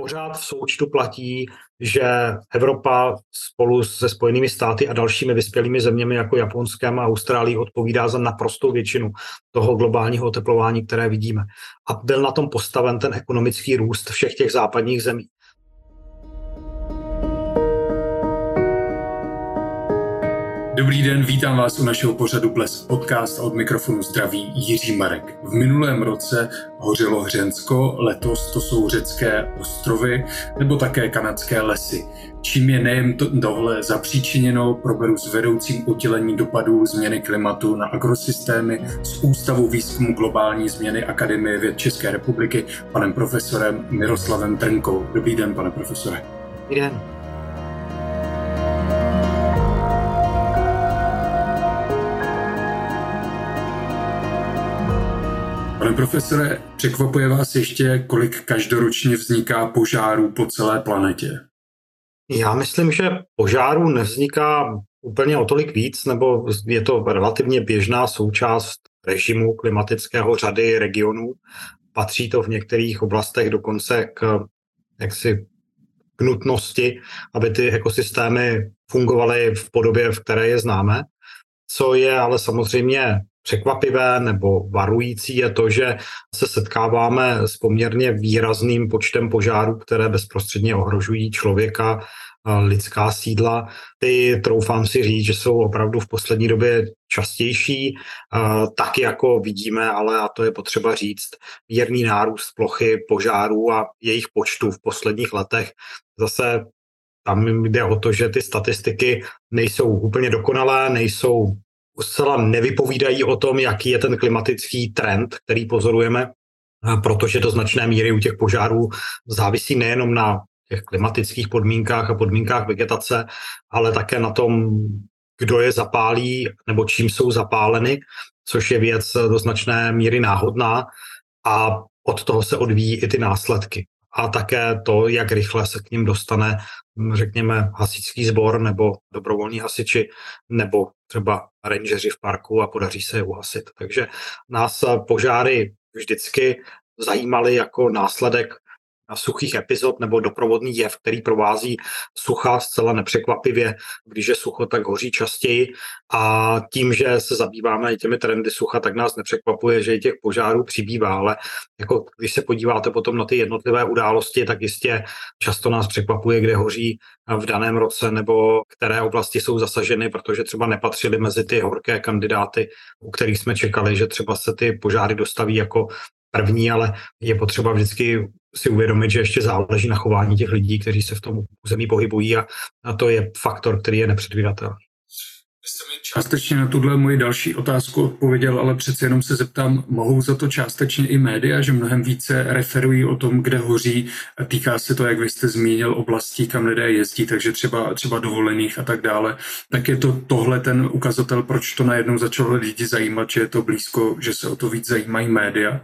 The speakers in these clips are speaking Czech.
pořád v součtu platí, že Evropa spolu se Spojenými státy a dalšími vyspělými zeměmi jako Japonskem a Austrálií odpovídá za naprostou většinu toho globálního oteplování, které vidíme. A byl na tom postaven ten ekonomický růst všech těch západních zemí. Dobrý den, vítám vás u našeho pořadu Bles podcast od mikrofonu zdraví Jiří Marek. V minulém roce hořelo Hřensko, letos to jsou řecké ostrovy nebo také kanadské lesy. Čím je nejen tohle zapříčiněno, proberu s vedoucím oddělení dopadů změny klimatu na agrosystémy z Ústavu výzkumu globální změny Akademie věd České republiky panem profesorem Miroslavem Trnkou. Dobrý den, pane profesore. Dobrý den. Pane profesore, překvapuje vás ještě, kolik každoročně vzniká požárů po celé planetě? Já myslím, že požárů nevzniká úplně o tolik víc, nebo je to relativně běžná součást režimu klimatického řady regionů. Patří to v některých oblastech dokonce k jaksi k nutnosti, aby ty ekosystémy fungovaly v podobě, v které je známe. Co je ale samozřejmě překvapivé nebo varující je to, že se setkáváme s poměrně výrazným počtem požárů, které bezprostředně ohrožují člověka, lidská sídla. Ty, troufám si říct, že jsou opravdu v poslední době častější, tak jako vidíme, ale a to je potřeba říct, mírný nárůst plochy požárů a jejich počtu v posledních letech. Zase tam jde o to, že ty statistiky nejsou úplně dokonalé, nejsou zcela nevypovídají o tom, jaký je ten klimatický trend, který pozorujeme, protože do značné míry u těch požárů závisí nejenom na těch klimatických podmínkách a podmínkách vegetace, ale také na tom, kdo je zapálí nebo čím jsou zapáleny, což je věc do značné míry náhodná a od toho se odvíjí i ty následky. A také to, jak rychle se k ním dostane, řekněme, hasičský sbor nebo dobrovolní hasiči, nebo třeba rangeři v parku a podaří se je uhasit. Takže nás požáry vždycky zajímaly jako následek suchých epizod nebo doprovodný jev, který provází sucha zcela nepřekvapivě. Když je sucho, tak hoří častěji a tím, že se zabýváme i těmi trendy sucha, tak nás nepřekvapuje, že i těch požárů přibývá, ale jako když se podíváte potom na ty jednotlivé události, tak jistě často nás překvapuje, kde hoří v daném roce nebo které oblasti jsou zasaženy, protože třeba nepatřily mezi ty horké kandidáty, u kterých jsme čekali, že třeba se ty požáry dostaví jako první, ale je potřeba vždycky si uvědomit, že ještě záleží na chování těch lidí, kteří se v tom území pohybují a, a to je faktor, který je nepředvídatelný. Jste mi částečně na tuhle moji další otázku odpověděl, ale přece jenom se zeptám, mohou za to částečně i média, že mnohem více referují o tom, kde hoří. Týká se to, jak vy jste zmínil, oblastí, kam lidé jezdí, takže třeba, třeba dovolených a tak dále. Tak je to tohle ten ukazatel, proč to najednou začalo lidi zajímat, že je to blízko, že se o to víc zajímají média?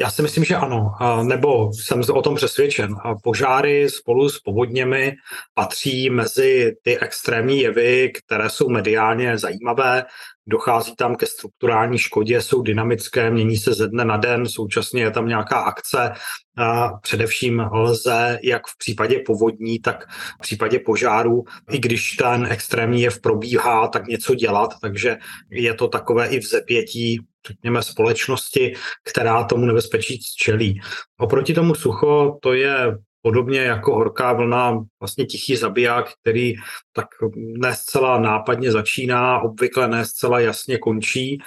Já si myslím, že ano, nebo jsem o tom přesvědčen. Požáry spolu s povodněmi patří mezi ty extrémní jevy, které jsou mediálně zajímavé. Dochází tam ke strukturální škodě, jsou dynamické, mění se ze dne na den, současně je tam nějaká akce. A především lze, jak v případě povodní, tak v případě požáru, i když ten extrémní jev probíhá, tak něco dělat, takže je to takové i vzepětí řekněme, společnosti, která tomu nebezpečí čelí. Oproti tomu sucho to je podobně jako horká vlna, vlastně tichý zabiják, který tak ne zcela nápadně začíná, obvykle ne zcela jasně končí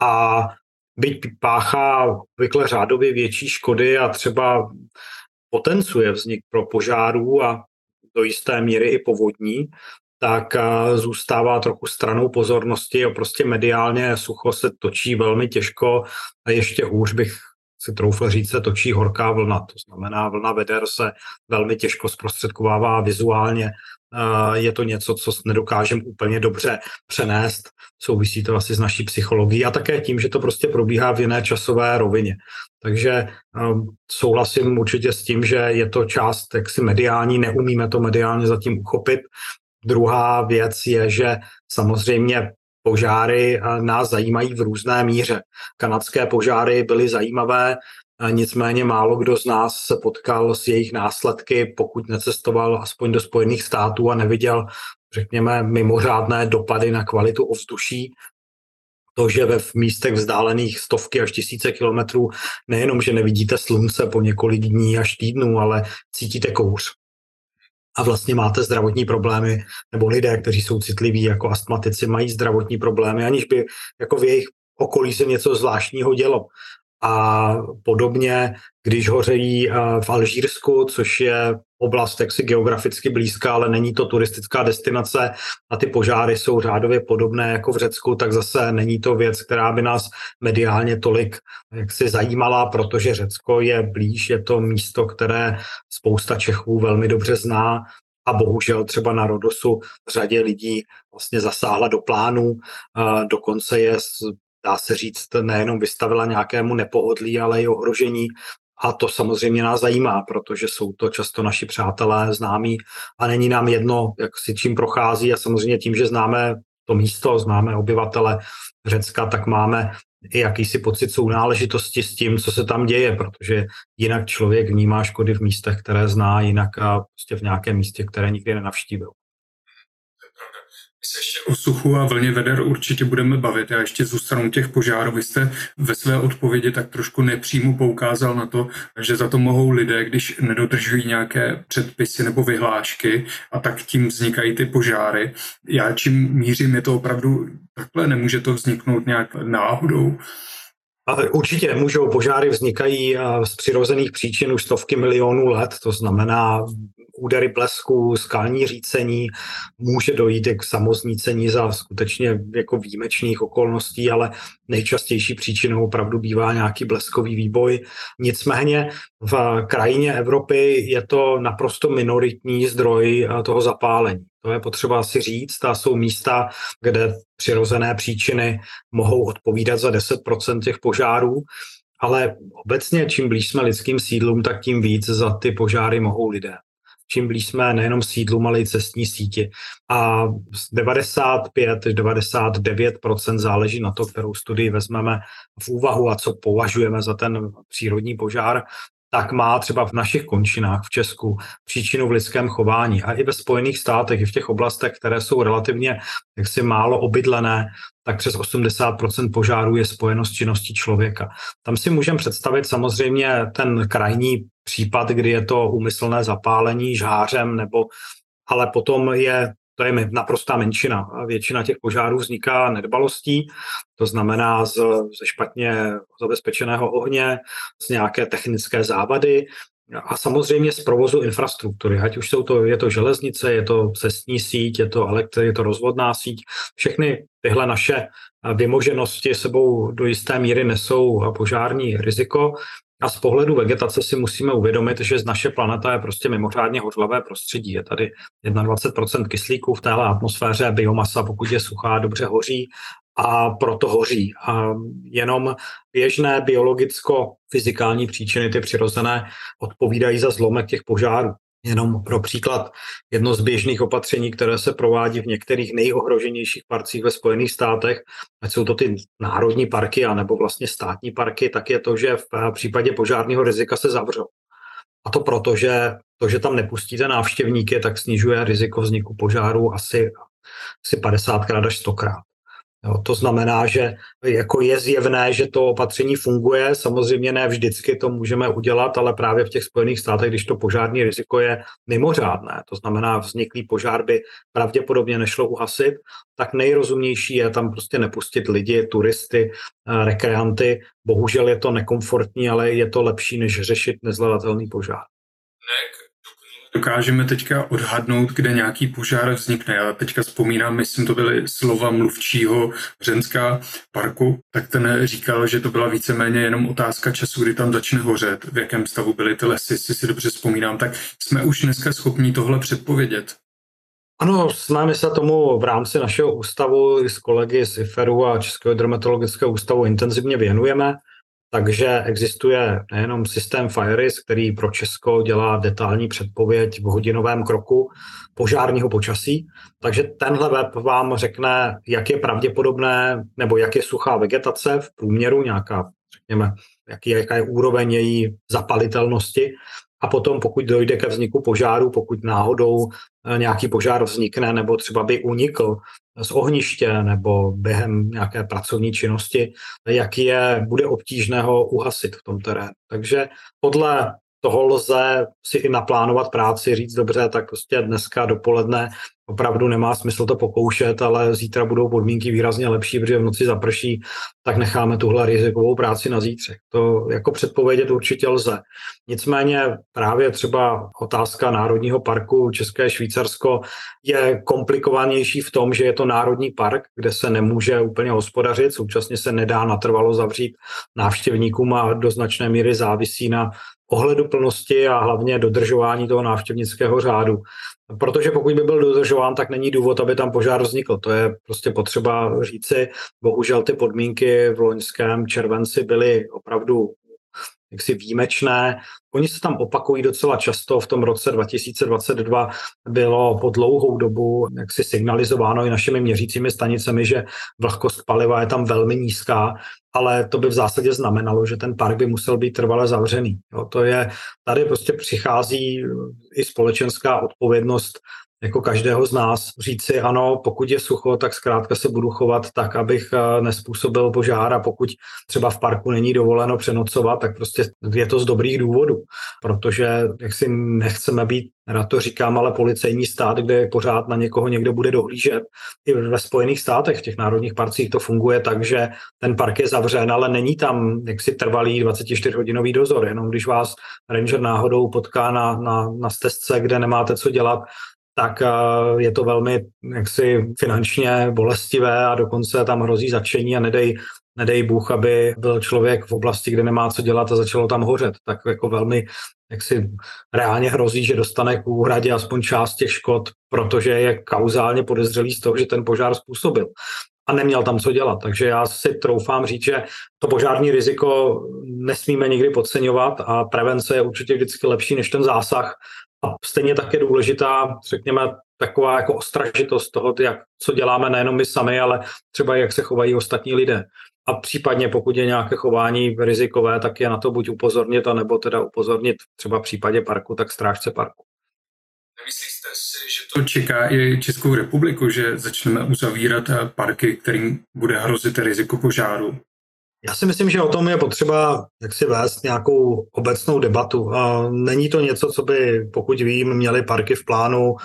a byť páchá obvykle řádově větší škody a třeba potencuje vznik pro požárů a do jisté míry i povodní, tak zůstává trochu stranou pozornosti a prostě mediálně sucho se točí velmi těžko a ještě hůř bych si troufl říct, se točí horká vlna. To znamená, vlna veder se velmi těžko zprostředkovává vizuálně. Je to něco, co nedokážeme úplně dobře přenést. Souvisí to asi s naší psychologií a také tím, že to prostě probíhá v jiné časové rovině. Takže um, souhlasím určitě s tím, že je to část jaksi mediální, neumíme to mediálně zatím uchopit Druhá věc je, že samozřejmě požáry eh, nás zajímají v různé míře. Kanadské požáry byly zajímavé nicméně málo kdo z nás se potkal s jejich následky, pokud necestoval aspoň do Spojených států a neviděl, řekněme, mimořádné dopady na kvalitu ovzduší. To, že ve místech vzdálených stovky až tisíce kilometrů nejenom, že nevidíte slunce po několik dní až týdnů, ale cítíte kouř a vlastně máte zdravotní problémy, nebo lidé, kteří jsou citliví jako astmatici, mají zdravotní problémy, aniž by jako v jejich okolí se něco zvláštního dělo. A podobně, když hořejí v Alžírsku, což je oblast jaksi geograficky blízká, ale není to turistická destinace a ty požáry jsou řádově podobné jako v Řecku, tak zase není to věc, která by nás mediálně tolik jaksi zajímala, protože Řecko je blíž, je to místo, které spousta Čechů velmi dobře zná a bohužel třeba na Rodosu řadě lidí vlastně zasáhla do plánu, dokonce je dá se říct, nejenom vystavila nějakému nepohodlí, ale i ohrožení. A to samozřejmě nás zajímá, protože jsou to často naši přátelé, známí. A není nám jedno, jak si čím prochází. A samozřejmě tím, že známe to místo, známe obyvatele Řecka, tak máme i jakýsi pocit sounáležitosti s tím, co se tam děje, protože jinak člověk vnímá škody v místech, které zná, jinak a prostě v nějakém místě, které nikdy nenavštívil se ještě o suchu a vlně veder určitě budeme bavit. Já ještě zůstanu těch požárů. Vy jste ve své odpovědi tak trošku nepřímo poukázal na to, že za to mohou lidé, když nedodržují nějaké předpisy nebo vyhlášky a tak tím vznikají ty požáry. Já čím mířím, je to opravdu takhle, nemůže to vzniknout nějak náhodou. Určitě můžou, požáry vznikají z přirozených příčin už stovky milionů let, to znamená údery blesku, skalní řícení, může dojít k samoznícení za skutečně jako výjimečných okolností, ale nejčastější příčinou opravdu bývá nějaký bleskový výboj. Nicméně v krajině Evropy je to naprosto minoritní zdroj eh, toho zapálení. To je potřeba si říct. A jsou místa, kde přirozené příčiny mohou odpovídat za 10% těch požárů, ale obecně čím blíž jsme lidským sídlům, tak tím víc za ty požáry mohou lidé čím blíž jsme nejenom sídlům, ale i cestní síti. A 95 99% záleží na to, kterou studii vezmeme v úvahu a co považujeme za ten přírodní požár, tak má třeba v našich končinách v Česku příčinu v lidském chování a i ve Spojených státech, i v těch oblastech, které jsou relativně jaksi málo obydlené, tak přes 80% požárů je spojeno s činností člověka. Tam si můžeme představit samozřejmě ten krajní případ, kdy je to úmyslné zapálení žářem, nebo ale potom je to je naprostá menšina. Většina těch požárů vzniká nedbalostí, to znamená z, ze špatně zabezpečeného ohně, z nějaké technické závady a samozřejmě z provozu infrastruktury, ať už jsou to, je to železnice, je to cestní síť, je to elektri, je to rozvodná síť. Všechny tyhle naše vymoženosti sebou do jisté míry nesou požární riziko a z pohledu vegetace si musíme uvědomit, že z naše planeta je prostě mimořádně hořlavé prostředí. Je tady 21% kyslíku v téhle atmosféře, biomasa, pokud je suchá, dobře hoří a proto hoří. A jenom běžné biologicko-fyzikální příčiny, ty přirozené, odpovídají za zlomek těch požárů. Jenom pro příklad, jedno z běžných opatření, které se provádí v některých nejohroženějších parcích ve Spojených státech, ať jsou to ty národní parky a nebo vlastně státní parky, tak je to, že v případě požárního rizika se zavřou. A to proto, že to, že tam nepustíte návštěvníky, tak snižuje riziko vzniku požáru asi, asi 50krát až 100krát. Jo, to znamená, že jako je zjevné, že to opatření funguje. Samozřejmě ne vždycky to můžeme udělat, ale právě v těch Spojených státech, když to požární riziko je mimořádné, to znamená vzniklý požár by pravděpodobně nešlo uhasit, tak nejrozumnější je tam prostě nepustit lidi, turisty, eh, rekreanty. Bohužel je to nekomfortní, ale je to lepší, než řešit nezvladatelný požár. Ne, dokážeme teďka odhadnout, kde nějaký požár vznikne. Já teďka vzpomínám, myslím, to byly slova mluvčího Řenská parku, tak ten říkal, že to byla víceméně jenom otázka času, kdy tam začne hořet, v jakém stavu byly ty lesy, jestli si dobře vzpomínám, tak jsme už dneska schopni tohle předpovědět. Ano, jsme se tomu v rámci našeho ústavu s kolegy z IFERu a Českého hydrometeorologického ústavu intenzivně věnujeme. Takže existuje nejenom systém FireRisk, který pro Česko dělá detailní předpověď v hodinovém kroku požárního počasí. Takže tenhle web vám řekne, jak je pravděpodobné nebo jak je suchá vegetace v průměru, nějaká, řekněme, jaký, jaká je úroveň její zapalitelnosti. A potom, pokud dojde ke vzniku požáru, pokud náhodou eh, nějaký požár vznikne, nebo třeba by unikl z ohniště nebo během nějaké pracovní činnosti, jak je, bude obtížné ho uhasit v tom terénu. Takže podle toho lze si i naplánovat práci, říct dobře, tak prostě dneska dopoledne opravdu nemá smysl to pokoušet, ale zítra budou podmínky výrazně lepší, protože v noci zaprší, tak necháme tuhle rizikovou práci na zítřek. To jako předpovědět určitě lze. Nicméně právě třeba otázka Národního parku České Švýcarsko je komplikovanější v tom, že je to národní park, kde se nemůže úplně hospodařit, současně se nedá natrvalo zavřít návštěvníkům a do značné míry závisí na ohleduplnosti a hlavně dodržování toho návštěvnického řádu. Protože pokud by byl dodržován, tak není důvod, aby tam požár vznikl. To je prostě potřeba říci. Bohužel ty podmínky v loňském červenci byly opravdu jaksi výjimečné. Oni se tam opakují docela často. V tom roce 2022 bylo po dlouhou dobu jaksi signalizováno i našimi měřícími stanicemi, že vlhkost paliva je tam velmi nízká, ale to by v zásadě znamenalo, že ten park by musel být trvale zavřený. Jo, to je, tady prostě přichází i společenská odpovědnost jako každého z nás říci, ano, pokud je sucho, tak zkrátka se budu chovat tak, abych eh, nespůsobil požár a pokud třeba v parku není dovoleno přenocovat, tak prostě je to z dobrých důvodů, protože jak si nechceme být, rád to říkám, ale policejní stát, kde pořád na někoho někdo bude dohlížet. I ve Spojených státech, v těch národních parcích to funguje tak, že ten park je zavřen, ale není tam jaksi trvalý 24-hodinový dozor, jenom když vás ranger náhodou potká na, na, na stezce, kde nemáte co dělat, tak eh, je to velmi jaksi finančně bolestivé a dokonce tam hrozí začení a nedej, nedej Bůh, aby byl člověk v oblasti, kde nemá co dělat a začalo tam hořet. Tak jako velmi jak si reálně hrozí, že dostane k úhradě aspoň část těch škod, protože je kauzálně podezřelý z toho, že ten požár způsobil a neměl tam co dělat. Takže já si troufám říct, že to požární riziko nesmíme nikdy podceňovat a prevence je určitě vždycky lepší než ten zásah a stejně tak je důležitá, řekněme, taková jako ostražitost toho, jak, co děláme nejenom my sami, ale třeba jak se chovají ostatní lidé. A případně pokud je nějaké chování rizikové, tak je na to buď upozornit, anebo teda upozornit třeba v případě parku, tak strážce parku. Nemyslíte si, že to čeká i Českou republiku, že začneme uzavírat parky, kterým bude hrozit riziko požáru? Já si myslím, že o tom je potřeba jak si vést nějakou obecnou debatu. Není to něco, co by, pokud vím, měli parky v plánu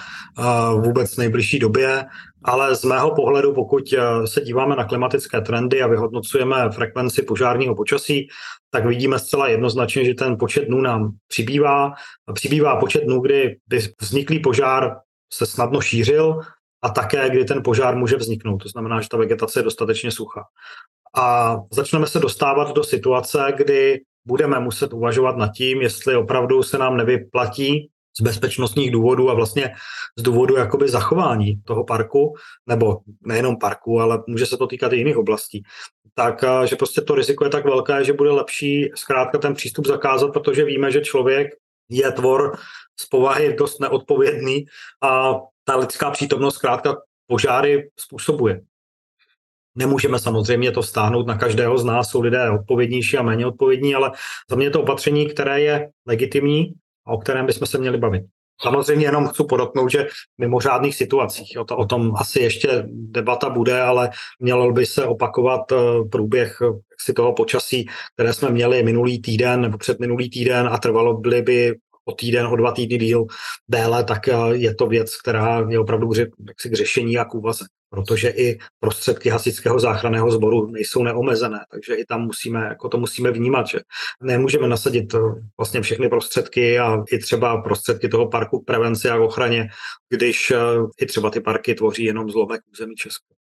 vůbec v nejbližší době, ale z mého pohledu, pokud se díváme na klimatické trendy a vyhodnocujeme frekvenci požárního počasí, tak vidíme zcela jednoznačně, že ten počet dnů nám přibývá. Přibývá počet dnů, kdy by vzniklý požár se snadno šířil a také, kdy ten požár může vzniknout. To znamená, že ta vegetace je dostatečně suchá a začneme se dostávat do situace, kdy budeme muset uvažovat nad tím, jestli opravdu se nám nevyplatí z bezpečnostních důvodů a vlastně z důvodu jakoby zachování toho parku, nebo nejenom parku, ale může se to týkat i jiných oblastí, tak eh, že prostě to riziko je tak velké, že bude lepší zkrátka ten přístup zakázat, protože víme, že člověk je tvor z povahy dost neodpovědný a ta lidská přítomnost zkrátka požáry způsobuje. Nemůžeme samozřejmě to stáhnout na každého z nás, jsou lidé odpovědnější a méně odpovědní, ale za mě je to opatření, které je legitimní a o kterém bychom se měli bavit. Samozřejmě jenom chci podotknout, že v mimořádných situacích, o, to, o tom asi ještě debata bude, ale mělo by se opakovat eh, průběh eh, si toho počasí, které jsme měli minulý týden nebo před minulý týden a trvalo by, by o týden, o dva týdny díl déle, tak eh, je to věc, která je opravdu k řešení a k úvaze protože i prostředky hasičského záchranného sboru nejsou neomezené, takže i tam musíme, jako to musíme vnímat, že nemůžeme nasadit eh, vlastně všechny prostředky a i třeba prostředky toho parku k prevenci a ochraně, když eh, i třeba ty parky tvoří jenom zlomek území Česka.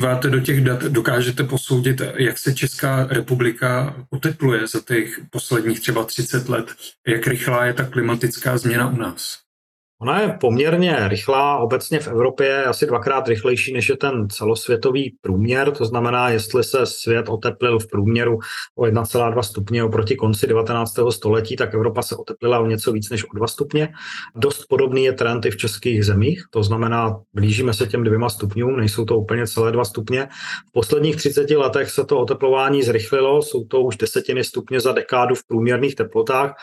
Díváte do těch dat, dokážete posoudit, jak se Česká republika otepluje za těch posledních třeba 30 let, jak rychlá je ta klimatická změna u nás? Ona je poměrně rychlá, obecně v Evropě je asi dvakrát rychlejší, než je ten celosvětový průměr, to znamená, jestli se svět oteplil v průměru o 1,2 stupně oproti konci 19. století, tak Evropa se oteplila o něco víc než o 2 stupně. Dost podobný je trend i v českých zemích, to znamená, blížíme se těm dvěma stupňům, nejsou to úplně celé dva stupně. V posledních 30 letech se to oteplování zrychlilo, jsou to už desetiny stupně za dekádu v průměrných teplotách.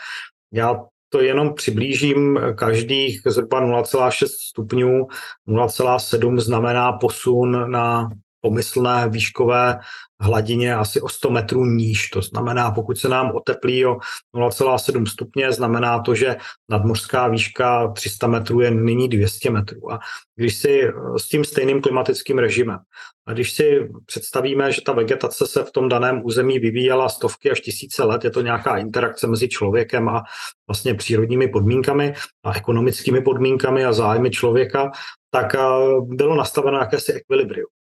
Já to jenom přiblížím, každých zhruba 0,6 stupňů, 0,7 znamená posun na pomyslné výškové hladině asi o 100 metrů níž. To znamená, pokud se nám oteplí o 0,7 stupně, znamená to, že nadmořská výška 300 metrů je nyní 200 metrů. A když si eh, s tím stejným klimatickým režimem, a když si představíme, že ta vegetace se v tom daném území vyvíjela stovky až tisíce let, je to nějaká interakce mezi člověkem a vlastně přírodními podmínkami a ekonomickými podmínkami a zájmy člověka, tak eh, bylo nastaveno jakési ekvilibrium.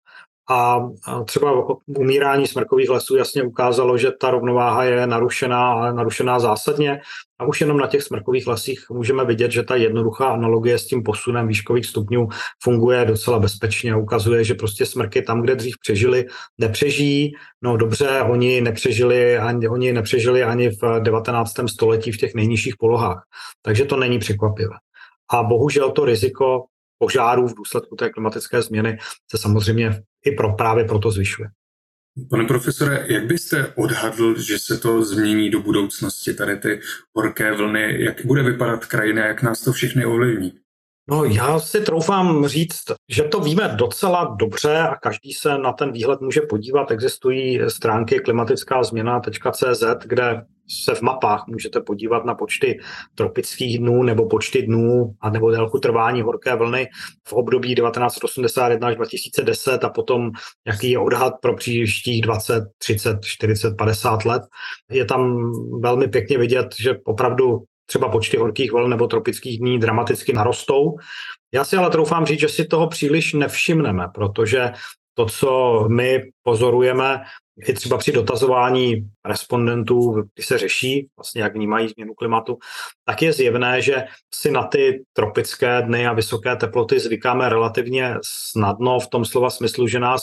A třeba umírání smrkových lesů jasně ukázalo, že ta rovnováha je narušená, narušená zásadně. A už jenom na těch smrkových lesích můžeme vidět, že ta jednoduchá analogie s tím posunem výškových stupňů funguje docela bezpečně ukazuje, že prostě smrky tam, kde dřív přežili, nepřežijí. No dobře, oni nepřežili ani, oni nepřežili ani v 19. století v těch nejnižších polohách. Takže to není překvapivé. A bohužel to riziko požárů v důsledku té klimatické změny se samozřejmě i pro, právě proto zvyšuje. Pane profesore, jak byste odhadl, že se to změní do budoucnosti, tady ty horké vlny, jak bude vypadat krajina, jak nás to všechny ovlivní? No já si troufám říct, že to víme docela dobře a každý se na ten výhled může podívat. Existují stránky klimatická změna.cz, kde se v mapách můžete podívat na počty tropických dnů nebo počty dnů a nebo délku trvání horké vlny v období 1981 až 2010 a potom jaký je odhad pro příštích 20, 30, 40, 50 let. Je tam velmi pěkně vidět, že opravdu třeba počty horkých vln nebo tropických dní dramaticky narostou. Já si ale troufám říct, že si toho příliš nevšimneme, protože to, co my pozorujeme, i třeba při dotazování respondentů, když se řeší, vlastně jak vnímají změnu klimatu, tak je zjevné, že si na ty tropické dny a vysoké teploty zvykáme relativně snadno v tom slova smyslu, že nás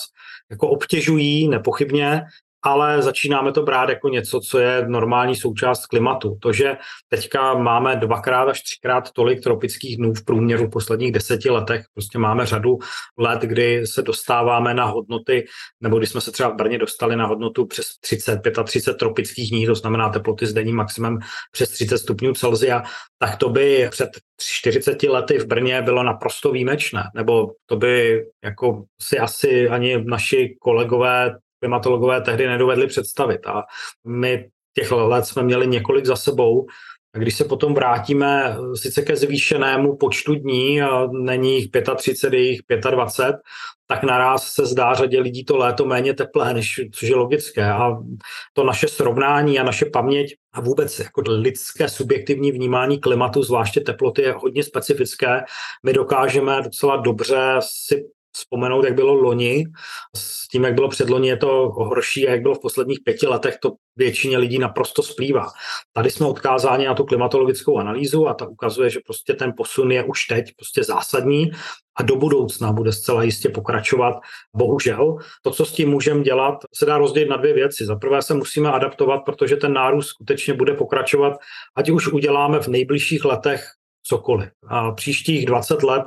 jako obtěžují nepochybně, ale začínáme to brát jako něco, co je normální součást klimatu. To, že teďka máme dvakrát až třikrát tolik tropických dnů v průměru v posledních deseti letech, prostě máme řadu let, kdy se dostáváme na hodnoty, nebo když jsme se třeba v Brně dostali na hodnotu přes 30, 35 tropických dní, to znamená teploty s denním maximem přes 30 stupňů Celsia, tak to by před 40 lety v Brně bylo naprosto výjimečné, nebo to by jako si asi ani naši kolegové klimatologové tehdy nedovedli představit. A my těch let jsme měli několik za sebou. A když se potom vrátíme sice ke zvýšenému počtu dní, není jich 35, je jich 25, tak naraz se zdá řadě lidí to léto méně teplé, než, což je logické. A to naše srovnání a naše paměť a vůbec jako lidské subjektivní vnímání klimatu, zvláště teploty, je hodně specifické. My dokážeme docela dobře si vzpomenout, jak bylo loni. S tím, jak bylo předloni, je to horší a jak bylo v posledních pěti letech, to většině lidí naprosto splývá. Tady jsme odkázáni na tu klimatologickou analýzu a ta ukazuje, že prostě ten posun je už teď prostě zásadní a do budoucna bude zcela jistě pokračovat. Bohužel, to, co s tím můžeme dělat, se dá rozdělit na dvě věci. Za prvé se musíme adaptovat, protože ten nárůst skutečně bude pokračovat, ať už uděláme v nejbližších letech cokoliv. A příštích 20 let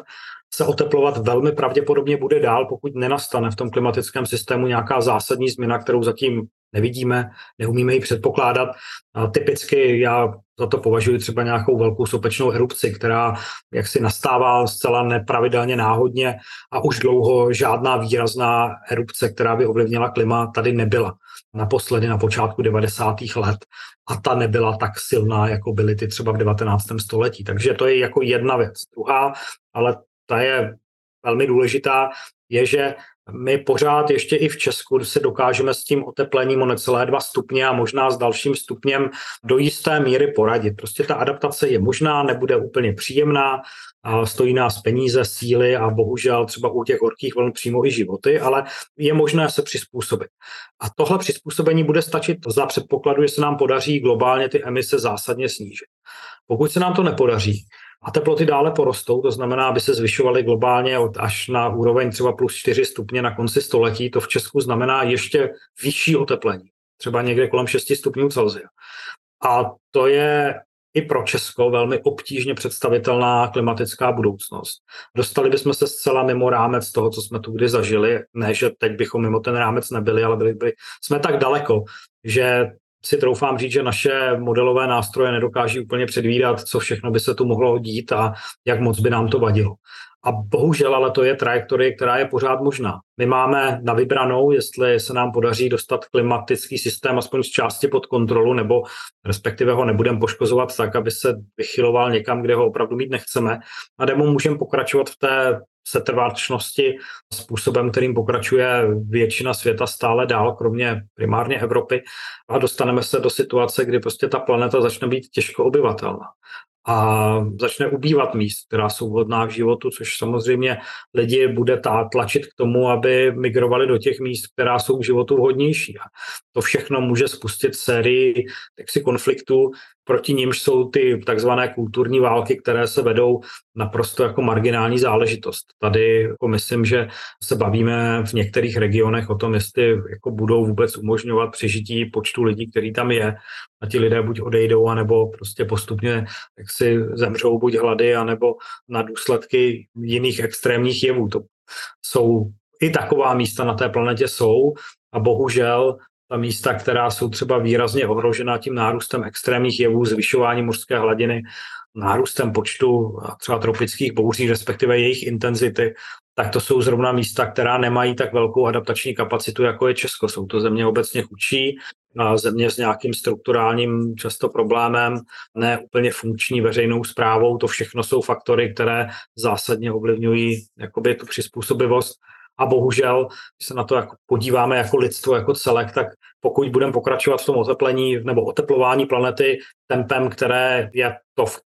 se oteplovat velmi pravděpodobně bude dál, pokud nenastane v tom klimatickém systému nějaká zásadní změna, kterou zatím nevidíme, neumíme ji předpokládat. A typicky já za to považuji třeba nějakou velkou sopečnou erupci, která jaksi nastává zcela nepravidelně náhodně a už dlouho žádná výrazná erupce, která by ovlivnila klima, tady nebyla. Naposledy na počátku 90. let a ta nebyla tak silná, jako byly ty třeba v 19. století. Takže to je jako jedna věc. Druhá, ale ta je velmi důležitá, je, že my pořád ještě i v Česku se dokážeme s tím oteplením o necelé dva stupně a možná s dalším stupněm do jisté míry poradit. Prostě ta adaptace je možná, nebude úplně příjemná, a stojí nás peníze, síly a bohužel třeba u těch horkých vln přímo i životy, ale je možné se přizpůsobit. A tohle přizpůsobení bude stačit za předpokladu, že se nám podaří globálně ty emise zásadně snížit. Pokud se nám to nepodaří, a teploty dále porostou, to znamená, aby se zvyšovaly globálně od až na úroveň třeba plus 4 stupně na konci století, to v Česku znamená ještě vyšší oteplení, třeba někde kolem 6 stupňů Celsia. A to je i pro Česko velmi obtížně představitelná klimatická budoucnost. Dostali bychom se zcela mimo rámec toho, co jsme tu kdy zažili. Ne, že teď bychom mimo ten rámec nebyli, ale byli, byli jsme tak daleko, že si troufám říct, že naše modelové nástroje nedokáží úplně předvídat, co všechno by se tu mohlo dít a jak moc by nám to vadilo. A bohužel, ale to je trajektorie, která je pořád možná. My máme na vybranou, jestli se nám podaří dostat klimatický systém aspoň z části pod kontrolu, nebo respektive ho nebudeme poškozovat tak, aby se vychyloval někam, kde ho opravdu mít nechceme. A nebo můžeme pokračovat v té setrváčnosti způsobem, kterým pokračuje většina světa stále dál, kromě primárně Evropy, a dostaneme se do situace, kdy prostě ta planeta začne být těžko obyvatelná a začne ubývat míst, která jsou vhodná v životu, což samozřejmě lidi bude tlačit k tomu, aby migrovali do těch míst, která jsou k životu vhodnější. A to všechno může spustit sérii konfliktů, proti nímž jsou ty takzvané kulturní války, které se vedou naprosto jako marginální záležitost. Tady jako myslím, že se bavíme v některých regionech o tom, jestli jako budou vůbec umožňovat přežití počtu lidí, který tam je a ti lidé buď odejdou, anebo prostě postupně jak si zemřou buď hlady, anebo na důsledky jiných extrémních jevů. To jsou i taková místa na té planetě jsou a bohužel ta místa, která jsou třeba výrazně ohrožena tím nárůstem extrémních jevů, zvyšování mořské hladiny, nárůstem počtu třeba tropických bouří, respektive jejich intenzity, tak to jsou zrovna místa, která nemají tak velkou adaptační kapacitu, jako je Česko. Jsou to země obecně chudší, země s nějakým strukturálním často problémem, ne úplně funkční veřejnou zprávou. To všechno jsou faktory, které zásadně ovlivňují jakoby tu přizpůsobivost a bohužel, když se na to jako podíváme jako lidstvo, jako celek, tak pokud budeme pokračovat v tom oteplení nebo oteplování planety tempem, které je to v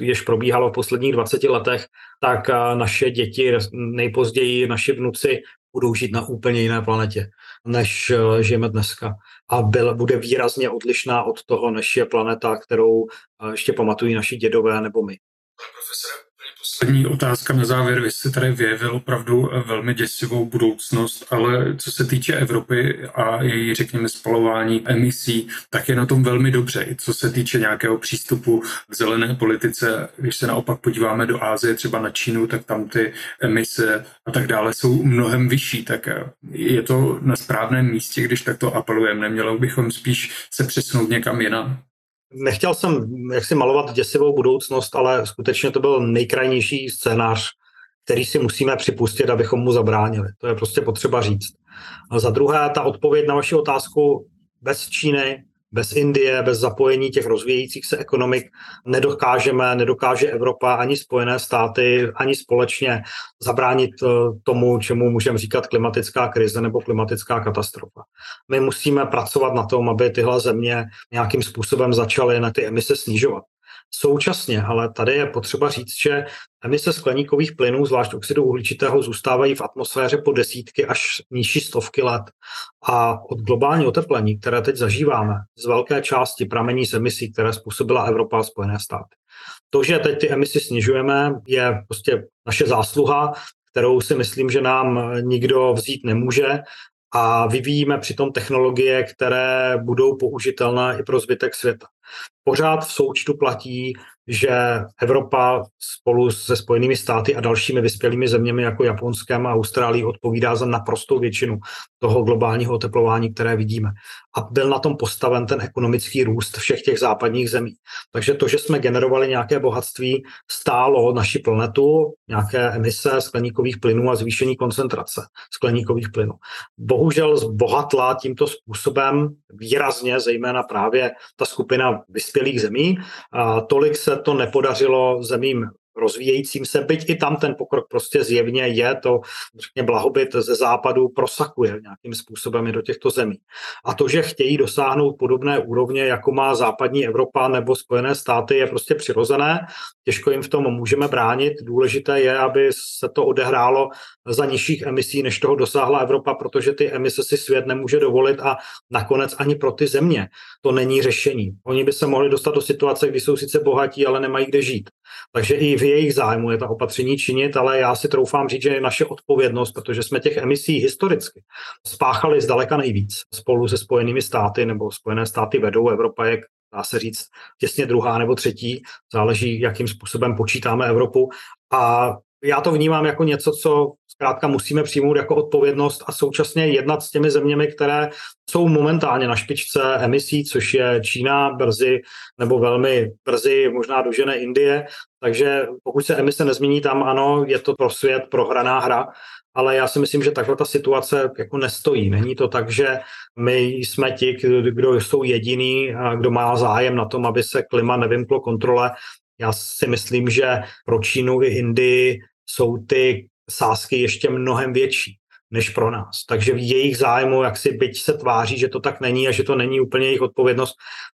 jež probíhalo v posledních 20 letech, tak naše děti, nejpozději naši vnuci, budou žít na úplně jiné planetě, než e, žijeme dneska. A byl, bude výrazně odlišná od toho, než je planeta, kterou e, ještě pamatují naši dědové nebo my. Pane Poslední otázka na závěr. Vy jste tady vyjevil opravdu velmi děsivou budoucnost, ale co se týče Evropy a její, řekněme, spalování emisí, tak je na tom velmi dobře. I co se týče nějakého přístupu k zelené politice, když se naopak podíváme do Ázie, třeba na Čínu, tak tam ty emise a tak dále jsou mnohem vyšší. Tak je to na správném místě, když takto apelujeme. Nemělo bychom spíš se přesunout někam jinam? Nechtěl jsem jaksi malovat děsivou budoucnost, ale skutečně to byl nejkrajnější scénář, který si musíme připustit, abychom mu zabránili. To je prostě potřeba říct. A za druhé, ta odpověď na vaši otázku bez Číny bez Indie, bez zapojení těch rozvíjejících se ekonomik nedokážeme, nedokáže Evropa ani Spojené státy, ani společně zabránit eh, tomu, čemu můžeme říkat klimatická krize nebo klimatická katastrofa. My musíme pracovat na tom, aby tyhle země nějakým způsobem začaly na ty emise snižovat. Současně, ale tady je potřeba říct, že emise skleníkových plynů, zvlášť oxidu uhličitého, zůstávají v atmosféře po desítky až nižší stovky let. A od globální oteplení, které teď zažíváme, z velké části pramení z emisí, které způsobila Evropa a Spojené státy. To, že teď ty emisy snižujeme, je prostě naše zásluha, kterou si myslím, že nám nikdo vzít nemůže a vyvíjíme přitom technologie, které budou použitelné i pro zbytek světa. Pořád v součtu platí, že Evropa spolu se Spojenými státy a dalšími vyspělými zeměmi jako Japonskem a Austrálií odpovídá za naprostou většinu toho globálního oteplování, které vidíme. A byl na tom postaven ten ekonomický růst všech těch západních zemí. Takže to, že jsme generovali nějaké bohatství, stálo naši planetu, nějaké emise skleníkových plynů a zvýšení koncentrace skleníkových plynů. Bohužel zbohatla tímto způsobem výrazně, zejména právě ta skupina vyspělých zemí. A tolik se to nepodařilo zemím rozvíjejícím se, byť i tam ten pokrok prostě zjevně je, to řekně blahobyt ze západu prosakuje nějakým způsobem i do těchto zemí. A to, že chtějí dosáhnout podobné úrovně, jako má západní Evropa nebo Spojené státy, je prostě přirozené. Těžko jim v tom můžeme bránit. Důležité je, aby se to odehrálo za nižších emisí, než toho dosáhla Evropa, protože ty emise si svět nemůže dovolit a nakonec ani pro ty země to není řešení. Oni by se mohli dostat do situace, kdy jsou sice bohatí, ale nemají kde žít. Takže i v jejich zájmu je ta opatření činit, ale já si troufám říct, že je naše odpovědnost, protože jsme těch emisí historicky spáchali zdaleka nejvíc spolu se Spojenými státy, nebo Spojené státy vedou, Evropa je dá se říct, těsně druhá nebo třetí, záleží, jakým způsobem počítáme Evropu. A já to vnímám jako něco, co zkrátka musíme přijmout jako odpovědnost a současně jednat s těmi zeměmi, které jsou momentálně na špičce emisí, což je Čína brzy nebo velmi brzy možná dožené Indie. Takže pokud se emise nezmění tam, ano, je to pro svět prohraná hra, ale já si myslím, že takhle ta situace jako nestojí. Není to tak, že my jsme ti, kdo jsou jediný kdo má zájem na tom, aby se klima nevymklo kontrole. Já si myslím, že pro Čínu i Indii jsou ty sázky ještě mnohem větší než pro nás. Takže v jejich zájmu, jak si byť se tváří, že to tak není a že to není úplně jejich odpovědnost,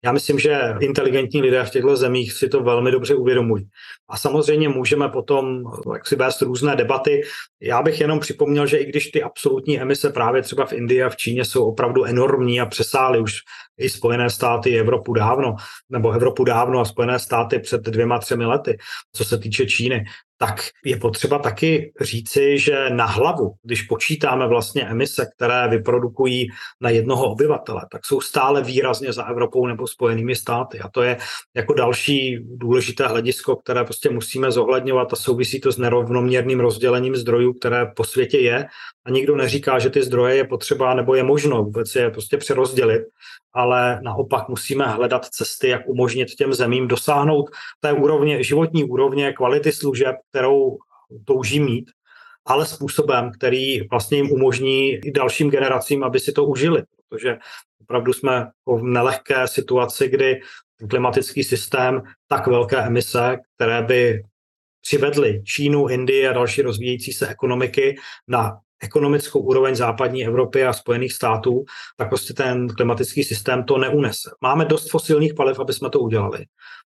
já myslím, že inteligentní lidé v těchto zemích si to velmi dobře uvědomují. A samozřejmě můžeme potom jak si vést různé debaty. Já bych jenom připomněl, že i když ty absolutní emise právě třeba v Indii a v Číně jsou opravdu enormní a přesály už i Spojené státy Evropu dávno, nebo Evropu dávno a Spojené státy před dvěma, třemi lety, co se týče Číny, tak je potřeba taky říci, že na hlavu, když počítáme vlastně emise, které vyprodukují na jednoho obyvatele, tak jsou stále výrazně za Evropou nebo Spojenými státy. A to je jako další důležité hledisko, které prostě musíme zohledňovat a souvisí to s nerovnoměrným rozdělením zdrojů, které po světě je. A nikdo neříká, že ty zdroje je potřeba nebo je možno vůbec je prostě přerozdělit, ale naopak musíme hledat cesty, jak umožnit těm zemím dosáhnout té úrovně, životní úrovně, kvality služeb, kterou touží mít, ale způsobem, který vlastně jim umožní i dalším generacím, aby si to užili. Protože opravdu jsme v nelehké situaci, kdy klimatický systém tak velké emise, které by přivedly Čínu, Indii a další rozvíjející se ekonomiky na ekonomickou úroveň západní Evropy a Spojených států, tak prostě ten klimatický systém to neunese. Máme dost fosilních paliv, aby jsme to udělali,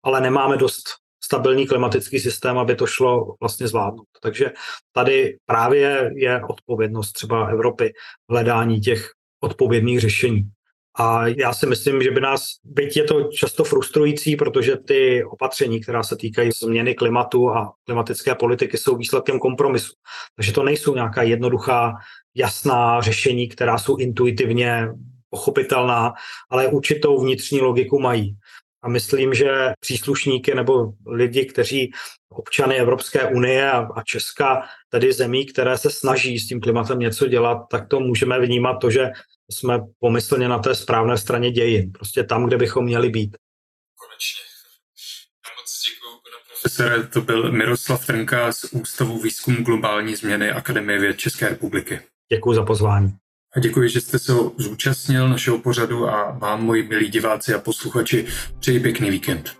ale nemáme dost stabilní klimatický systém, aby to šlo vlastně zvládnout. Takže tady právě je odpovědnost třeba Evropy v hledání těch odpovědných řešení. A já si myslím, že by nás, byť je to často frustrující, protože ty opatření, která se týkají změny klimatu a klimatické politiky, jsou výsledkem kompromisu. Takže to nejsou nějaká jednoduchá, jasná řešení, která jsou intuitivně pochopitelná, ale určitou vnitřní logiku mají. A myslím, že příslušníky nebo lidi, kteří občany Evropské unie a Česka, tedy zemí, které se snaží s tím klimatem něco dělat, tak to můžeme vnímat to, že jsme pomyslně na té správné straně dějin, prostě tam, kde bychom měli být. Konečně. Já moc děkuji, pane profesore. To byl Miroslav Trnka z Ústavu výzkumu globální změny Akademie věd České republiky. Děkuji za pozvání. A děkuji, že jste se zúčastnil našeho pořadu a vám, moji milí diváci a posluchači, přeji pěkný víkend.